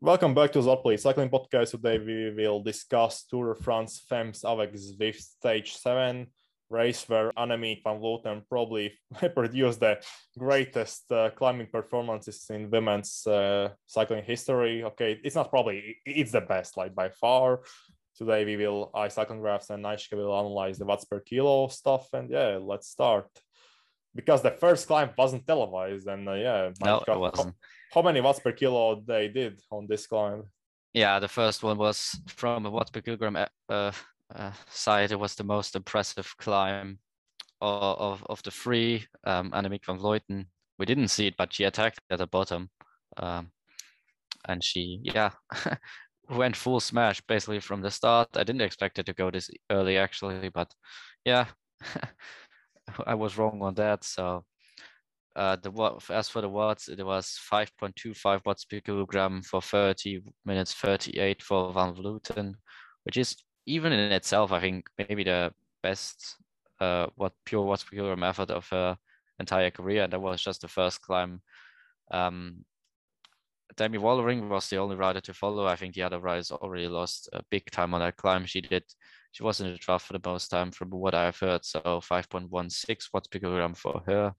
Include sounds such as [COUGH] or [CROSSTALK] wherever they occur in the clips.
Welcome back to Zotplay Cycling Podcast. Today we will discuss Tour de France Femmes avec Zwift Stage 7 race where Annemiek van Vleuten probably [LAUGHS] produced the greatest uh, climbing performances in women's uh, cycling history. Okay, it's not probably, it's the best, like by far. Today we will, I cycling graphs and Aishka will analyze the watts per kilo stuff. And yeah, let's start. Because the first climb wasn't televised. And uh, yeah, no, it wasn't. How, many watts per kilo they did on this climb? Yeah, the first one was from a watts per kilogram uh, uh, side, it was the most impressive climb of, of, of the three. Um, Annemiek van Vleuten, we didn't see it, but she attacked at the bottom. Um, and she, yeah, [LAUGHS] went full smash basically from the start. I didn't expect it to go this early actually, but yeah, [LAUGHS] I was wrong on that. So uh, the as for the watts, it was 5.25 watts per kilogram for 30 minutes, 38 for Van Vleuten, which is even in itself, I think maybe the best uh, what pure watts per kilogram method of her entire career. And that was just the first climb. Um, Demi Vollering was the only rider to follow. I think the other riders already lost a big time on that climb. She did. She was in the draft for the most time, from what I've heard. So 5.16 watts per kilogram for her.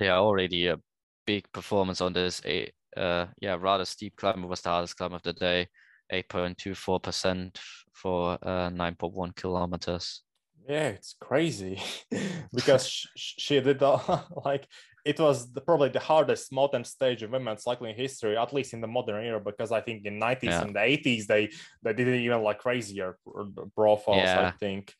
Yeah, already a big performance on this. A uh, yeah, rather steep climb. It was the hardest climb of the day. 8.24% for uh, 9.1 kilometers. Yeah, it's crazy [LAUGHS] because she did uh, [LAUGHS] like it was the, probably the hardest mountain stage of women's cycling history, at least in the modern era. Because I think in 90s yeah. and the 80s they they did it even like crazier profiles. Yeah. I think,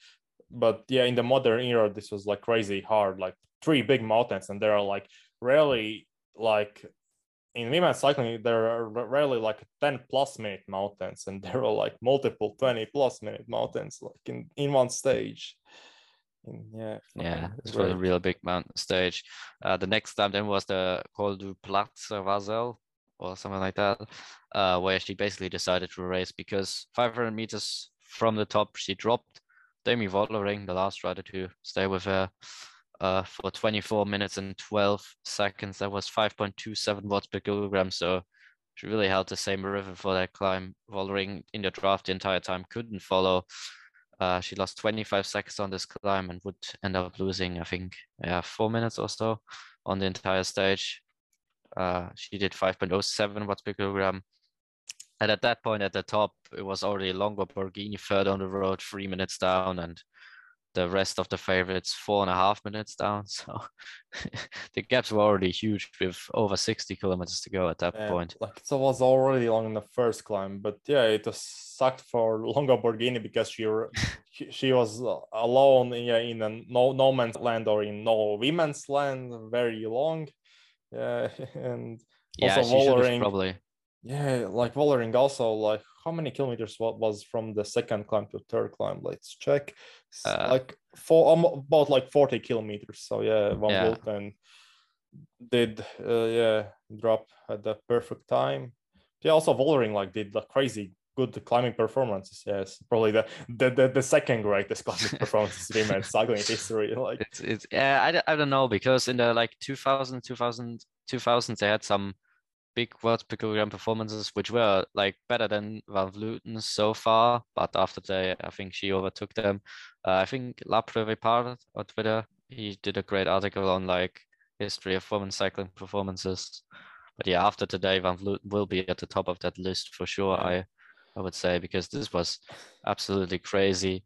but yeah, in the modern era this was like crazy hard, like three big mountains, and there are like rarely like in women's cycling, there are rarely like 10 plus minute mountains, and [LAUGHS] there are like multiple 20 plus minute mountains, like in, in one stage. And yeah, yeah, this was a real big mountain stage. Uh, the next time then was the Col du Platzerwasel or something like that, uh, where she basically decided to race because 500 meters from the top, she dropped Demi Vollering, the last rider to stay with her uh, for 24 minutes and 12 seconds. That was 5.27 watts per kilogram. So she really held the same rhythm for that climb. Vollering in the draft the entire time couldn't follow. Uh, she lost 25 seconds on this climb and would end up losing, I think, yeah, four minutes or so on the entire stage. Uh, she did 5.07 watts per kilogram. And at that point, at the top, it was already Longo Borghini third on the road, three minutes down, and the rest of the favorites four and a half minutes down. [LAUGHS] So the gaps were already huge with over 60 kilometers to go at that yeah, point. Like it was already long in the first climb, but yeah, it was sucked for Longo Borghini because she [LAUGHS] she was uh, alone in, in a no no man's land or in no women's land, very long. Yeah, [LAUGHS] and yeah, also Vollering, probably. Yeah, like Vollering also like how many kilometers what was from the second climb to third climb? Let's check. Uh, like for um, about like forty kilometers. So yeah, Van yeah. Vleuten did uh, yeah drop at the perfect time. Yeah, also Vollering like did the crazy good climbing performances. Yes, probably the the the, the second greatest climbing [LAUGHS] performances in men's cycling history. Like it's, it's yeah, I, I don't know because in the like 2000 2000 2000 they had some big per kilogram performances, which were like better than Van Vleuten so far. But after they, I think she overtook them. Uh, I think La Previpart on Twitter, he did a great article on like history of women's cycling performances. But yeah, after today, Van Vleuten will be at the top of that list for sure. I, I would say because this was absolutely crazy.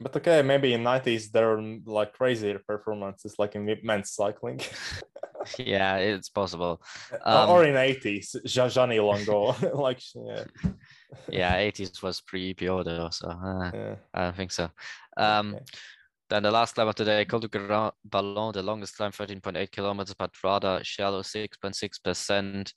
But okay, maybe in nineties there are like crazier performances, like in men's cycling. [LAUGHS] yeah, it's possible. Um, or in eighties, Jeannie Longo, [LAUGHS] like yeah. yeah, eighties was pre though, so uh, yeah. I don't think so. Um, okay. Then the last climb of the day, Col du Grand Ballon, the longest climb, 13.8 kilometers, but rather shallow, 6.6%.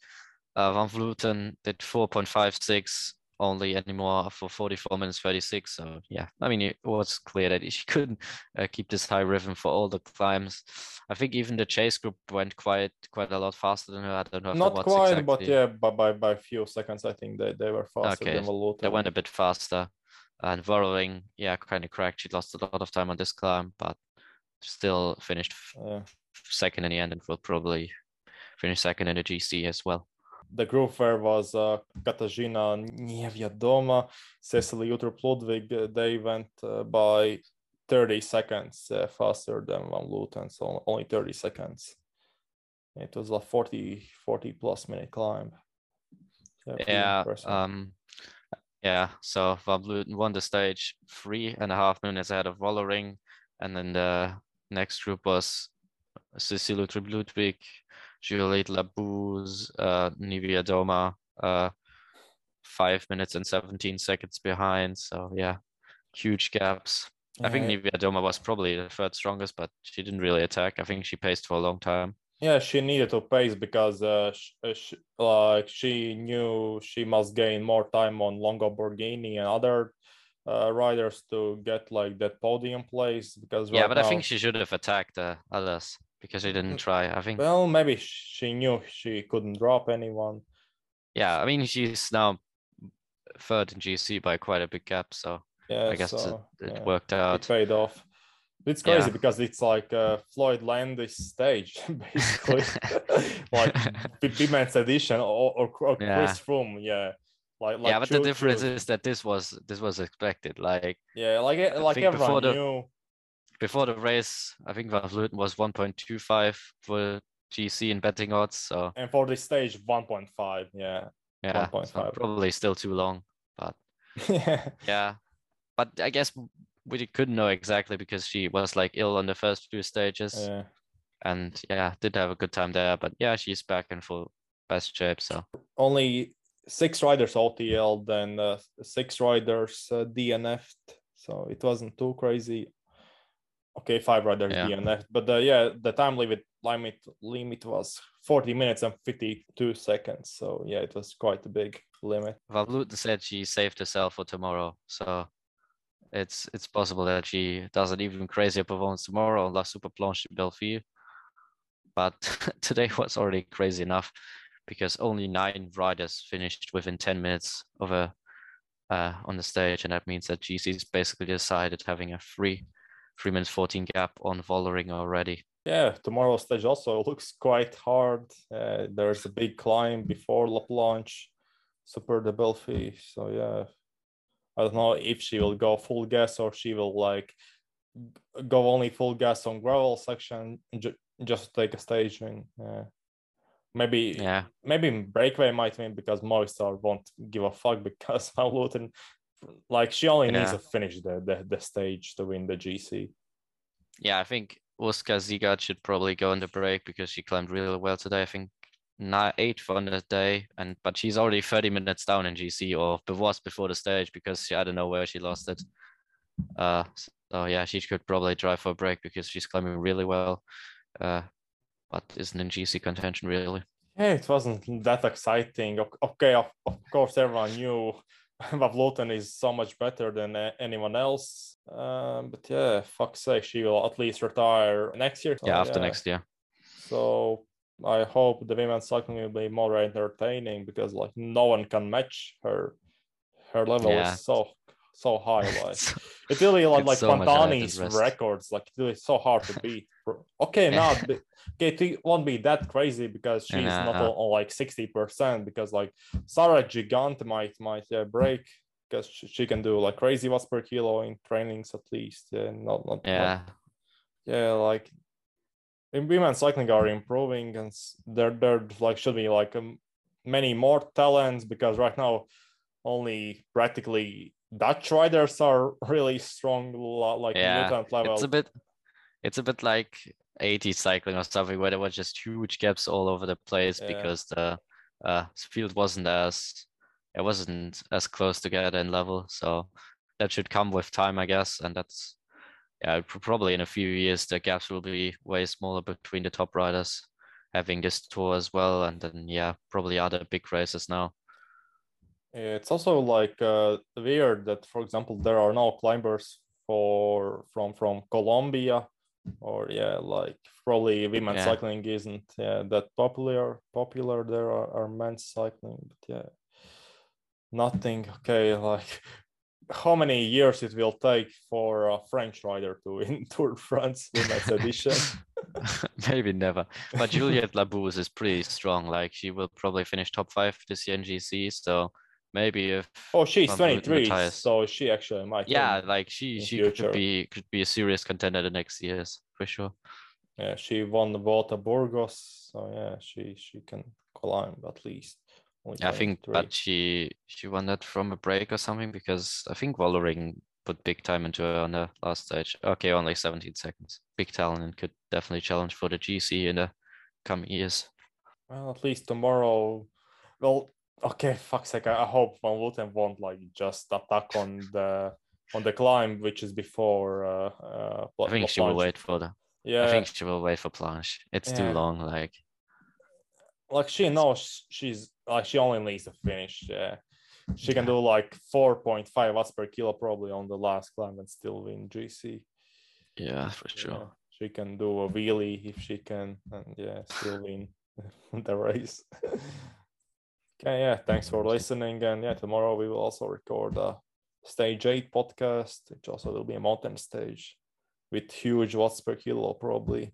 Uh, Van Vleuten did 4.56 only anymore for 44 minutes 36 so yeah i mean it was clear that she [LAUGHS] couldn't uh, keep this high rhythm for all the climbs i think even the chase group went quite quite a lot faster than her i don't know not quite exactly. but yeah but by by a few seconds i think they, they were faster okay. than Van Vleuten. they went a bit faster and Vollering, yeah kind of cracked she lost a lot of time on this climb but still finished yeah. second in the end and will probably finish second in the gc as well the group where was uh, Katarzyna Niewiadoma, Cecilie Uttrup Ludwig. They went uh, by 30 seconds uh, faster than Van Vleuten, so only 30 seconds. It was a 40, 40 plus minute climb. Yeah, um, yeah. So Van Vleuten won the stage three and a half minutes ahead of Vollering, and then the next group was Cecilie Uttrup Ludwig, Juliette Labous, uh, Doma, uh, five minutes and 17 seconds behind. So yeah, huge gaps. Yeah. I think Niewiadoma was probably the third strongest, but she didn't really attack. I think she paced for a long time. Yeah, she needed to pace because uh, she, she, like she knew she must gain more time on Longo Borghini and other uh, riders to get like that podium place. Because right yeah, but now... I think she should have attacked uh, others because she didn't try. I think. Well, maybe she knew she couldn't drop anyone. Yeah, I mean she's now third in GC by quite a big gap, so yeah, I guess so, it, it yeah. worked out. It paid off. It's crazy yeah. because it's like uh, Floyd Landis stage, [LAUGHS] basically, [LAUGHS] like Piment's edition or, or, or yeah. Chris Froome, yeah. Like, like yeah, but the difference is that this was this was expected. Like yeah, like like everyone the, knew before the race. I think Van Vleuten was 1.25 for GC in betting odds. So and for this stage, 1.5. Yeah, yeah, 1.5. So probably still too long, but [LAUGHS] yeah, yeah. But I guess we couldn't know exactly because she was like ill on the first few stages. Yeah. And yeah, did have a good time there. But yeah, she's back in full best shape. So only six riders OTL, then uh, six riders uh, DNF'd. So it wasn't too crazy. Okay, five riders yeah. DNF'd. But uh, yeah, the time limit limit limit was 40 minutes and 52 seconds. So yeah, it was quite a big limit. Van Vleuten said she saved herself for tomorrow. So it's it's possible that she does an even crazier performance tomorrow on La Super Planche de Belles Filles. But [LAUGHS] today was already crazy enough because only nine riders finished within 10 minutes of a uh, on the stage, and that means that GC's basically decided having a three three minutes 14 gap on Vollering already. Yeah, tomorrow's stage also looks quite hard. Uh, there's a big climb before La Planche, Super de Belles Filles. So yeah, I don't know if she will go full gas or she will like go only full gas on gravel section ju- just take a staging. Yeah. Maybe yeah. Maybe breakaway might win because Movistar won't give a fuck because [LAUGHS] Van Vleuten like she only yeah. needs to finish the, the the stage to win the GC. Yeah, I think Urska Žigart should probably go on the break because she climbed really well today. I think nine, eighth on the day, and but she's already 30 minutes down in GC or was before the stage because she, I don't know where she lost it. Uh, so yeah, she could probably drive for a break because she's climbing really well, uh, but isn't in GC contention really. Yeah, it wasn't that exciting. Okay, of, of course, everyone knew [LAUGHS] Van Vleuten is so much better than anyone else. Um, but yeah, fuck's sake, she will at least retire next year. So, yeah, after yeah. next year. So I hope the women's cycling will be more entertaining because like no one can match her. Her level yeah. is so so high. [LAUGHS] Like it's really like like so Pantani's records. Like it's really so hard to beat. Okay, now okay, it won't be that crazy because she's not on, on, like sixty percent. Because like sarah Gigante might might yeah, break because she, she, can do like crazy watts per kilo in trainings at least. Yeah, not not yeah. yeah, like in women cycling are improving and there there like should be like um, many more talents because right now only practically Dutch riders are [LAUGHS] really strong like yeah, level. It's a bit it's a bit like 80 cycling or something where there were just huge gaps all over the place yeah. because the uh, field wasn't as it wasn't as close together in level. So that should come with time, I guess, and that's yeah, probably in a few years the gaps will be way smaller between the top riders having this tour as well, and then yeah, probably other big races now. It's also like uh, weird that, for example, there are no climbers for from from Colombia, or yeah, like probably women's yeah. cycling isn't yeah, that popular. Popular there are, are men's cycling, but yeah, nothing. Okay, [LAUGHS] like how many years it will take for a French rider to [LAUGHS] win Tour France women's edition. [LAUGHS] Maybe never. But Juliette Labous is pretty strong. Like she will probably finish top five this year in GC. So maybe if oh she's 23, so she actually might. Yeah, like she she future. could be could be a serious contender the next years for sure. Yeah, she won the Vuelta Burgos, so yeah, she she can climb at least. I think, but she she won that from a break or something because I think Vollering put big time into her on the last stage. Okay, only 17 seconds. Big talent and could definitely challenge for the GC in the coming years. Well, at least tomorrow. Well, okay, fuck's sake. I hope Van Vleuten won't like just attack on the on the climb, which is before. Uh, uh, I think she will wait for the. Yeah, I think she will wait for planche. It's yeah. too long. Like, like she knows she's like she only needs to finish. Yeah, she can do like four point five watts per kilo probably on the last climb and still win GC. Yeah, for sure. Yeah, she can do a wheelie if she can, and yeah, still win [LAUGHS] the race. [LAUGHS] okay, yeah. Thanks for listening, and yeah, tomorrow we will also record a stage eight podcast, which also will be a mountain stage with huge watts per kilo probably.